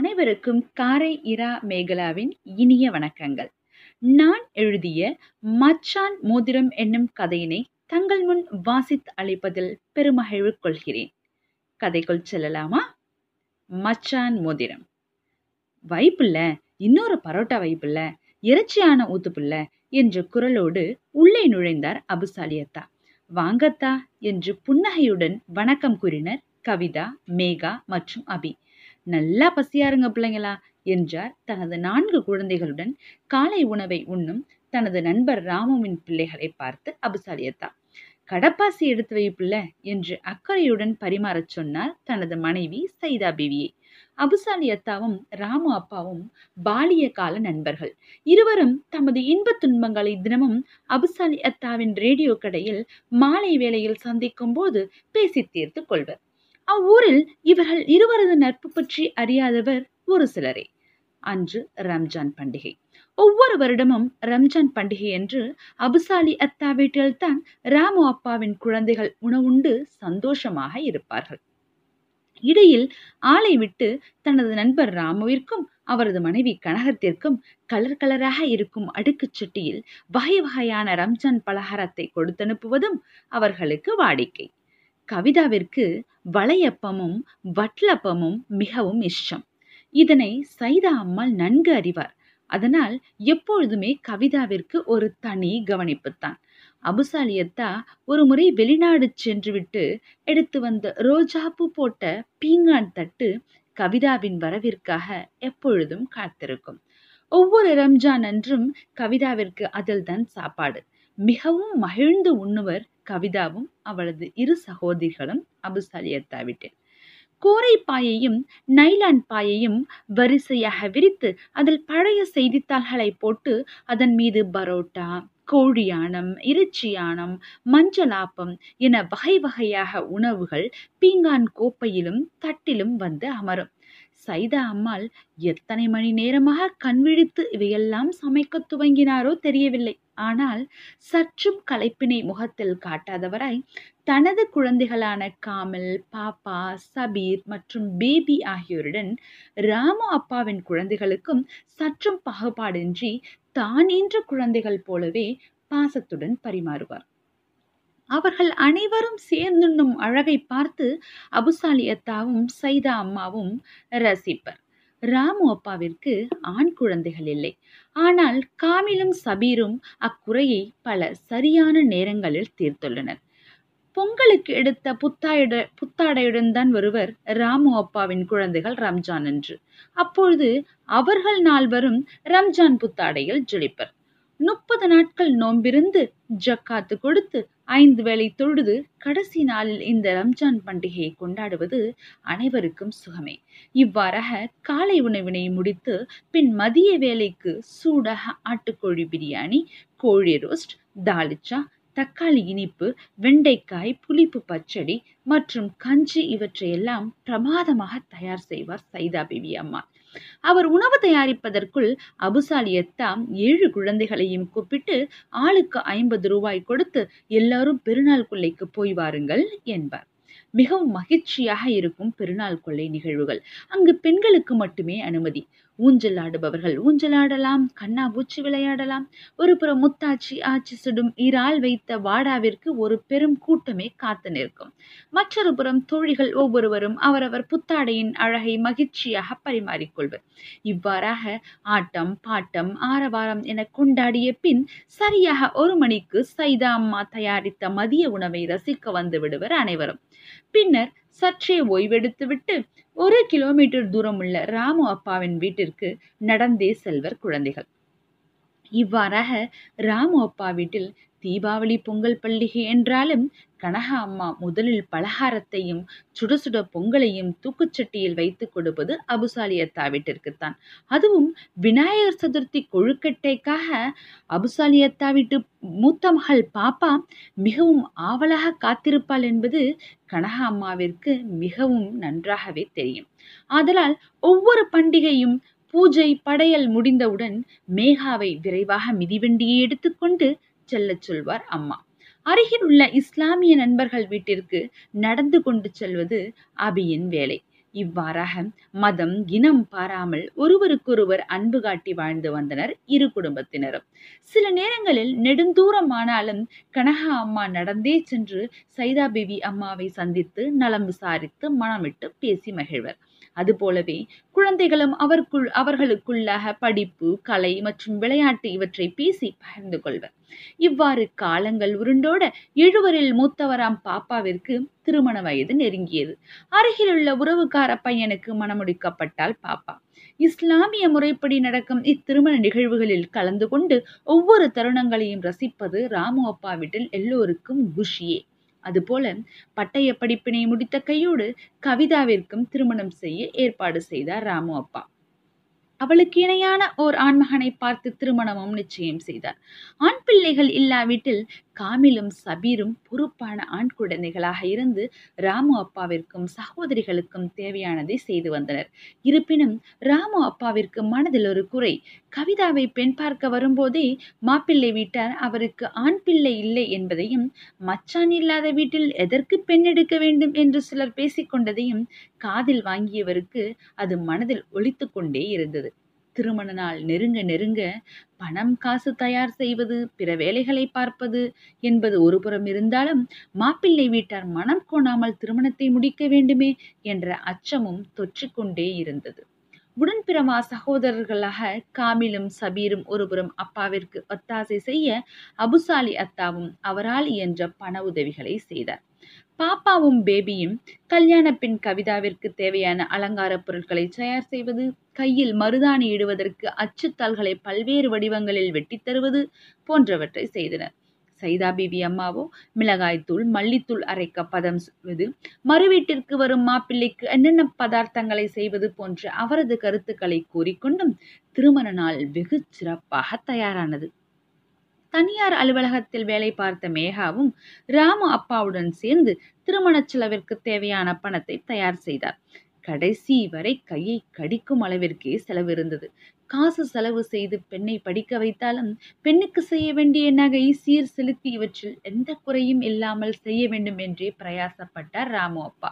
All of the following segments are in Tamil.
அனைவருக்கும் காரை இரா மேகலாவின் இனிய வணக்கங்கள். நான் எழுதிய மச்சான் மோதிரம் என்னும் கதையினை தங்கள் முன் வாசித்து அளிப்பதில் பெருமகிழ்வு கொள்கிறேன். கதைக்குள் செல்லலாமா? மச்சான் மோதிரம். வைப்புல்ல இன்னொரு பரோட்டா வைப்புல்ல இறைச்சியான ஊத்துப்புல்ல என்ற குரலோடு உள்ளே நுழைந்தார் அபுசாலியத்தா. வாங்கத்தா என்று புன்னகையுடன் வணக்கம் கூறினர் கவிதா மேகா மற்றும் அபி. நல்லா பசியாருங்க பிள்ளைங்களா என்றார் தனது நான்கு குழந்தைகளுடன். காலை உணவை உண்ணும் தனது நண்பர் ராமுவின் பிள்ளைகளை பார்த்து அபுசாலியத்தா கடப்பாசி எடுத்து வைப்புள்ள என்று அக்கறையுடன் பரிமாறச் சொன்னார் தனது மனைவி சைதா பிவியை. அபுசாலி அத்தாவும் ராமு அப்பாவும் பாலிய கால நண்பர்கள். இருவரும் தமது இன்பத் துன்பங்களை தினமும் அபுசாலி அத்தாவின் ரேடியோ கடையில் மாலை வேளையில் சந்திக்கும் போது பேசி தீர்த்து கொள்வர். அவ்வூரில் இவர்கள் இருவரது நட்பு பற்றி அறியாதவர் ஒரு சிலரே. அன்று ரம்ஜான் பண்டிகை. ஒவ்வொரு வருடமும் ரம்ஜான் பண்டிகை என்று அபுசாலி அத்தா வீட்டில்தான் ராமு அப்பாவின் குழந்தைகள் உணவுண்டு சந்தோஷமாக இருப்பார்கள். இடையில் ஆளை விட்டு தனது நண்பர் ராமுவிற்கும் அவரது மனைவி கனகத்திற்கும் கலர் கலராக இருக்கும் அடுக்குச் சட்டியில் வகை வகையான ரம்ஜான் பலகாரத்தை கொடுத்தனுப்புவதும் அவர்களுக்கு வாடிக்கை. கவிதாவிற்கு வளையப்பமும் வட்லப்பமும் மிகவும் இஷ்டம். இதனை சைதா அம்மாள் நன்கு அறிவார். அதனால் எப்பொழுதுமே கவிதாவிற்கு ஒரு தனி கவனிப்புத்தான். அபுசாலியத்தா ஒரு முறை வெளிநாடு சென்றுவிட்டு எடுத்து வந்த ரோஜாப்பூ போட்ட பீங்கான் தட்டு கவிதாவின் வரவிற்காக எப்பொழுதும் காத்திருக்கும். ஒவ்வொரு ரம்ஜான் அன்றும் கவிதாவிற்கு அதில்தான் சாப்பாடு. மிகவும் மகிழ்ந்து உண்ணுவர் கவிதாவும் அவளது இரு சகோதரிகளும் அபுசாலியத்தா வீட்டில் கோரை பாயையும் நைலான் பாயையும் வரிசையாக விரித்து அதில் பழைய செய்தித்தாள்களை போட்டு அதன் மீது பரோட்டா கோழியானம் இறைச்சியானம் மஞ்சளாப்பம் என வகை வகையாக உணவுகள் பீங்கான் கோப்பையிலும் தட்டிலும் வந்து அமரும். சைதா அம்மாள் எத்தனை மணி நேரமாக கண்விழித்து இவையெல்லாம் சமைக்க துவங்கினாரோ தெரியவில்லை. ஆனால் சற்றும் களைப்பினை முகத்தில் காட்டாதவராய் தனது குழந்தைகளான காமல் பாப்பா சபீர் மற்றும் பேபி ஆகியோருடன் ராமு அப்பாவின் குழந்தைகளுக்கும் சற்றும் பாகுபாடின்றி தான் தானேன்ற குழந்தைகள் போலவே பாசத்துடன் பரிமாறுவார். அவர்கள் அனைவரும் சேர்ந்துண்ணும் அழகை பார்த்து அபுசாலியத்தாவும் சைதா அம்மாவும் ரசிப்பர். ராமு அப்பாவிற்கு ஆண் குழந்தைகள் இல்லை. ஆனால் காமிலும் சபீரும் அக்குறையை பல சரியான நேரங்களில் தீர்த்துள்ளனர். பொங்கலுக்கு எடுத்த புத்தாயுட புத்தாடையுடன் தான் வருவர் ராமு அப்பாவின் குழந்தைகள் ரம்ஜான் என்று அப்பொழுது அவர்கள் நால்வரும் ரம்ஜான் புத்தாடையில் ஜொலிப்பர். முப்பது நாட்கள் நோம்பிருந்து ஜக்காத்து கொடுத்து ஐந்து வேளை தொழுது கடைசி நாளில் இந்த ரம்ஜான் பண்டிகையை கொண்டாடுவது அனைவருக்கும் சுகமே. இவ்வாறாக காலை உணவினை முடித்து பின் மதிய வேலைக்கு சூடாக ஆட்டுக்கோழி பிரியாணி கோழி ரோஸ்ட் தாளிச்சா தக்காளி இனிப்பு வெண்டைக்காய் புளிப்பு பச்சடி மற்றும் கஞ்சி இவற்றையெல்லாம் பிரமாதமாக தயார் செய்வார் சைதா பிபி அம்மா. அவர் உணவு தயாரிப்பதற்குள் அபுசாலியத்தாம் ஏழு குழந்தைகளையும் கூப்பிட்டு ஆளுக்கு ஐம்பது ரூபாய் கொடுத்து எல்லாரும் பெருநாள் கொள்ளைக்கு போய் வாருங்கள் என்பார். மிகவும் மகிழ்ச்சியாக இருக்கும் பெருநாள் கொள்ளை நிகழ்வுகள். அங்கு பெண்களுக்கு மட்டுமே அனுமதி. ஊஞ்சல் ஆடுபவர்கள் ஊஞ்சலாடலாம் கண்ணாபூச்சி விளையாடலாம். ஒரு புறம் முத்தாச்சி ஆச்சி சுடும் இறால் வைத்த வாடாவிற்கு ஒரு பெரும் கூட்டமே காத்து நிற்கும். மற்றொரு புறம் தோழிகள் ஒவ்வொருவரும் அவரவர் புத்தாடையின் அழகை மகிழ்ச்சியாக பரிமாறிக்கொள்வர். இவ்வாறாக ஆட்டம் பாட்டம் ஆரவாரம் என கொண்டாடிய பின் சரியாக ஒரு மணிக்கு சைதா அம்மா தயாரித்த மதிய உணவை ரசிக்க வந்து விடுவர் அனைவரும். பின்னர் சற்றே ஓய்வெடுத்துவிட்டு ஒரு கிலோமீட்டர் தூரம் உள்ள ராமு அப்பாவின் வீட்டிற்கு நடந்தே செல்வர் குழந்தைகள். இவ்வாறாக ராமு அப்பா வீட்டில் தீபாவளி பொங்கல் பண்டிகை என்றாலும் கனக அம்மா முதலில் பலகாரத்தையும் சுட சுட பொங்கலையும் தூக்குச்சட்டியில் வைத்துக் கொடுப்பது அபுசாலி அத்தா வீட்டிற்குத்தான். அதுவும் விநாயகர் சதுர்த்தி கொழுக்கட்டைக்காக அபுசாலி அத்தா வீட்டு மூத்த மகள் பாப்பா மிகவும் ஆவலாக காத்திருப்பாள் என்பது கனக அம்மாவிற்கு மிகவும் நன்றாகவே தெரியும். ஆதலால் ஒவ்வொரு பண்டிகையும் பூஜை படையல் முடிந்தவுடன் மேகாவை விரைவாக மிதிவண்டியை எடுத்துக்கொண்டு செல்லச் சொல்வார் அம்மா. அருகில் உள்ள இஸ்லாமிய நண்பர்கள் வீட்டிற்கு நடந்து கொண்டு செல்வது அபியின் வேலை. இவ்வாறாக மதம் இனம் பாராமல் ஒருவருக்கொருவர் அன்பு காட்டி வாழ்ந்து வந்தனர் இரு குடும்பத்தினரும். சில நேரங்களில் நெடுந்தூரமானாலும் கனகா அம்மா நடந்தே சென்று சைதா பேபி அம்மாவை சந்தித்து நலம் விசாரித்து மனமிட்டு பேசி மகிழ்வர். அதுபோலவே குழந்தைகளும் அவருக்குள் அவர்களுக்குள்ளாக படிப்பு கலை மற்றும் விளையாட்டு இவற்றை பேசி பகிர்ந்து கொள்வர். இவ்வாறு காலங்கள் உருண்டோட எழுவரில் மூத்தவராம் பாப்பாவிற்கு திருமண வயது நெருங்கியது. அருகிலுள்ள உறவுக்கார பையனுக்கு மணமுடிக்கப்பட்டால் பாப்பா. இஸ்லாமிய முறைப்படி நடக்கும் இத்திருமண நிகழ்வுகளில் கலந்து கொண்டு ஒவ்வொரு தருணங்களையும் ரசிப்பது ராமு அப்பா வீட்டில் எல்லோருக்கும் குஷியே அதுபோல பட்டய படிப்பினை முடித்த கையோடு கவிதாவிற்கும் திருமணம் செய்ய ஏற்பாடு செய்தார் ராமு அப்பா. அவளுக்கு இணையான ஓர் ஆண்மகனை பார்த்து திருமணமும் நிச்சயம் செய்தார். ஆண் பிள்ளைகள் இல்லாவிட்டில் காமிலும் சபீரும் பொறுப்பான ஆண் குழந்தைகளாக இருந்து ராமு அப்பாவிற்கும் சகோதரிகளுக்கும் தேவையானதை செய்து வந்தனர். இருப்பினும் ராமு அப்பாவிற்கு மனதில் ஒரு குறை. கவிதாவை பெண் பார்க்க வரும்போதே மாப்பிள்ளை வீட்டார் அவருக்கு ஆண் பிள்ளை இல்லை என்பதையும் மச்சான் இல்லாத வீட்டில் எதற்கு பெண் எடுக்க வேண்டும் என்று சிலர் பேசிக்கொண்டதையும் காதில் வாங்கியவருக்கு அது மனதில் ஒழித்து கொண்டே இருந்தது. திருமண நாள் நெருங்க நெருங்க பணம் காசு தயார் செய்வது பிற வேலைகளை பார்ப்பது என்பது ஒருபுறம் இருந்தாலும் மாப்பிள்ளை வீட்டார் மனம் கோணாமல் திருமணத்தை முடிக்க வேண்டுமே என்ற அச்சமும் தொற்றிக்கொண்டே இருந்தது. உடன்பிறமா சகோதரர்களாக காமிலும் சபீரும் ஒருபுறம் அப்பாவிற்கு ஒத்தாசை செய்ய அபுசாலி அத்தாவும் அவரால் இயன்ற பண உதவிகளை செய்தார். பாப்பாவும் பேபியும் கல்யாண பெண் கவிதாவிற்கு தேவையான அலங்கார பொருட்களை தயார் செய்வது கையில் மருதாணி இடுவதற்கு அச்சுத்தாள்களை பல்வேறு வடிவங்களில் வெட்டித் தருவது போன்றவற்றை செய்தனர். சைதா பிபி அம்மாவோ மிளகாய்த்தூள் மல்லித்தூள் அரைக்க பதம் செய்வது மறுவீட்டிற்கு வரும் மாப்பிள்ளைக்கு என்னென்ன பதார்த்தங்களை செய்வது போன்ற அவரது கருத்துக்களை கூறிக்கொண்டும் திருமண நாள் வெகு சிறப்பாக தயாரானது. தனியார் அலுவலகத்தில் வேலை பார்த்த மேகாவும் ராமு அப்பாவுடன் சேர்ந்து திருமணச் செலவிற்கு தேவையான பணத்தை தயார் செய்தார். கடைசி வரை கையை கடிக்கும் அளவிற்கே செலவு இருந்தது. காசு செலவு செய்து பெண்ணை படிக்க வைத்தாலும் பெண்ணுக்கு செய்ய வேண்டிய நகை சீர் செலுத்தி இவற்றில் எந்த குறையும் இல்லாமல் செய்ய வேண்டும் என்றே பிரயாசப்பட்டார் ராமு அப்பா.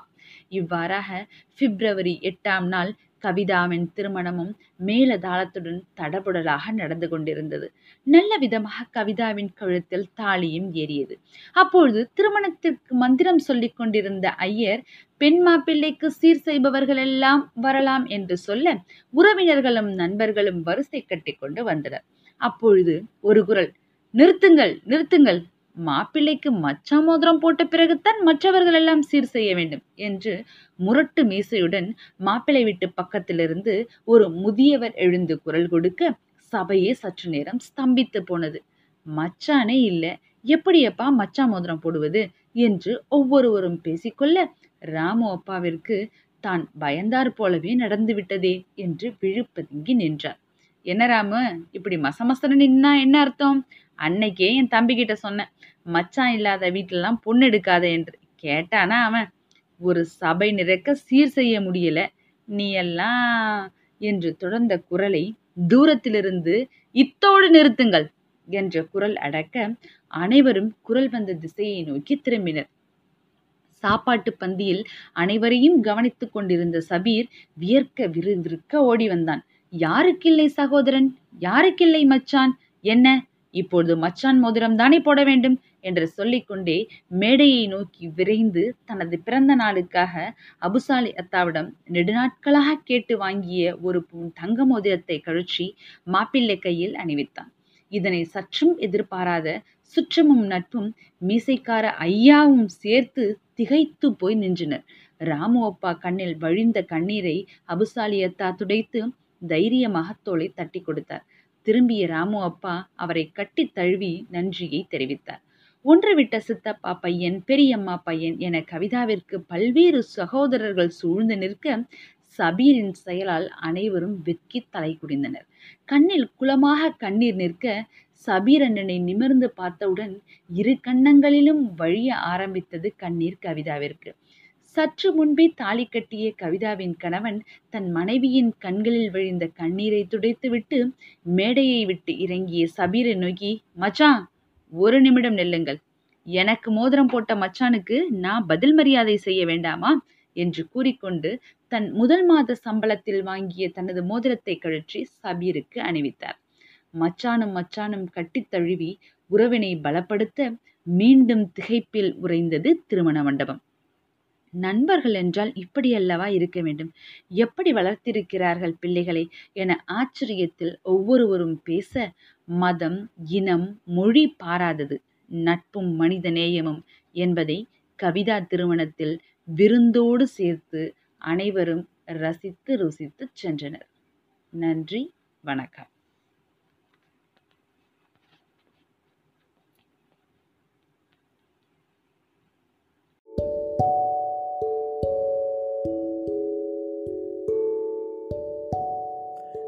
இவ்வாறாக பிப்ரவரி எட்டாம் நாள் கவிதாவின் திருமணமும் மேலதாளத்துடன் தடபுடலாக நடந்து கொண்டிருந்தது. நல்ல விதமாக கவிதாவின் கழுத்தில் தாலியும் ஏறியது. அப்பொழுது திருமணத்திற்கு மந்திரம் சொல்லிக் கொண்டிருந்த ஐயர் பெண் மாப்பிள்ளைக்கு சீர் செய்பவர்கள் எல்லாம் வரலாம் என்று சொல்ல உறவினர்களும் நண்பர்களும் வரிசை கட்டி கொண்டு வந்தனர். அப்பொழுது ஒரு குரல் நிறுத்துங்கள் நிறுத்துங்கள் மாப்பிள்ளைக்கு மச்சா மோதிரம் போட்ட பிறகுத்தான் மற்றவர்கள் எல்லாம் சீர் செய்ய வேண்டும் என்று முரட்டு மீசையுடன் மாப்பிள்ளை வீட்டு பக்கத்திலிருந்து ஒரு முதியவர் எழுந்து குரல் கொடுக்க சபையே சற்று நேரம் ஸ்தம்பித்து போனது. மச்சானே இல்லை எப்படியப்பா மச்சா மோதிரம் போடுவது என்று ஒவ்வொருவரும் பேசிக்கொள்ள ராமு அப்பாவிற்கு தான் பயந்தார் போலவே நடந்து விட்டதே என்று விழுப்பதுங்கி நின்றார். என்ன ராமு? இப்படி மசமசன நின்னா என்ன அர்த்தம்? அன்னைக்கே என் தம்பி கிட்ட சொன்னேன் மச்சான் இல்லாத வீட்டிலலாம் பொண்ணு எடுக்காத என்று. கேட்டானா அவன் ஒரு சபை நிறக்க சீர் செய்ய முடியல நீ எல்லாம் என்று தொடர்ந்த குரலை தூரத்திலிருந்து இத்தோடு நிறுத்துங்கள் என்ற குரல் அடக்க அனைவரும் குரல் வந்த திசையை நோக்கி திரும்பினர். சாப்பாட்டு பந்தியில் அனைவரையும் கவனித்துக் கொண்டிருந்த சபீர் வியர்க்க விருந்திருக்க ஓடி வந்தான். யாருக்கில்லை சகோதரன்? யாருக்கில்லை மச்சான்? என்ன? இப்பொழுது மச்சான் மோதிரம் தானே போட வேண்டும் என்று சொல்லிக்கொண்டே மேடையை நோக்கி விரைந்து தனது பிறந்த நாளுக்காக அபுசாலி அத்தாவிடம் நெடுநாட்களாக கேட்டு வாங்கிய ஒரு பூன் தங்க மோதிரத்தை கழற்றி மாப்பிள்ளை கையில் அணிவித்தான். இதனை சற்றும் எதிர்பாராத சுற்றமும் நட்பும் மீசைக்கார ஐயாவும் சேர்த்து திகைத்து போய் நின்றனர். ராமு அப்பா கண்ணில் வழிந்த கண்ணீரை அபுசாலி அத்தா துடைத்து தைரியமாக தோலை தட்டி கொடுத்தார். திரும்பிய ராமு அப்பா அவரை கட்டித் தழுவி நன்றியை தெரிவித்தார். ஒன்று விட்ட சித்தப்பா பையன் பெரியம்மா பையன் என கவிதாவிற்கு பல்வேறு சகோதரர்கள் சூழ்ந்து நிற்க சபீரின் செயலால் அனைவரும் வெட்கி தலை குடிந்தனர் கண்ணில் குளமாக கண்ணீர் நிற்க சபீர் அண்ணனை நிமிர்ந்து பார்த்தவுடன் இரு கன்னங்களிலும் வழிய ஆரம்பித்தது கண்ணீர் கவிதாவிற்கு. சற்று முன்பே தாலி கட்டிய கவிதாவின் கணவன் தன் மனைவியின் கண்களில் விழுந்த கண்ணீரை துடைத்துவிட்டு மேடையை விட்டு இறங்கிய சபீரை நோக்கி மச்சான் ஒரு நிமிடம் நெல்லுங்கள். எனக்கு மோதிரம் போட்ட மச்சானுக்கு நான் பதில் மரியாதை செய்ய வேண்டாமா? என்று கூறிக்கொண்டு தன் முதல் மாத சம்பளத்தில் வாங்கிய தனது மோதிரத்தை கழற்றி சபீருக்கு அணிவித்தார். மச்சானும் மச்சானும் கட்டித் தழுவி உறவினை பலப்படுத்த மீண்டும் திகைப்பில் உறைந்தது திருமண மண்டபம். நண்பர்கள் என்றால் இப்படியல்லவா இருக்க வேண்டும்? எப்படி வளர்த்திருக்கிறார்கள் பிள்ளைகளை என ஆச்சரியத்தில் ஒவ்வொருவரும் பேச மதம் இனம் மொழி பாராதது. நட்பும் மனித நேயமும் என்பதை கவிதா திருமணத்தில் விருந்தோடு சேர்த்து அனைவரும் ரசித்து ருசித்து சென்றனர். நன்றி வணக்கம்.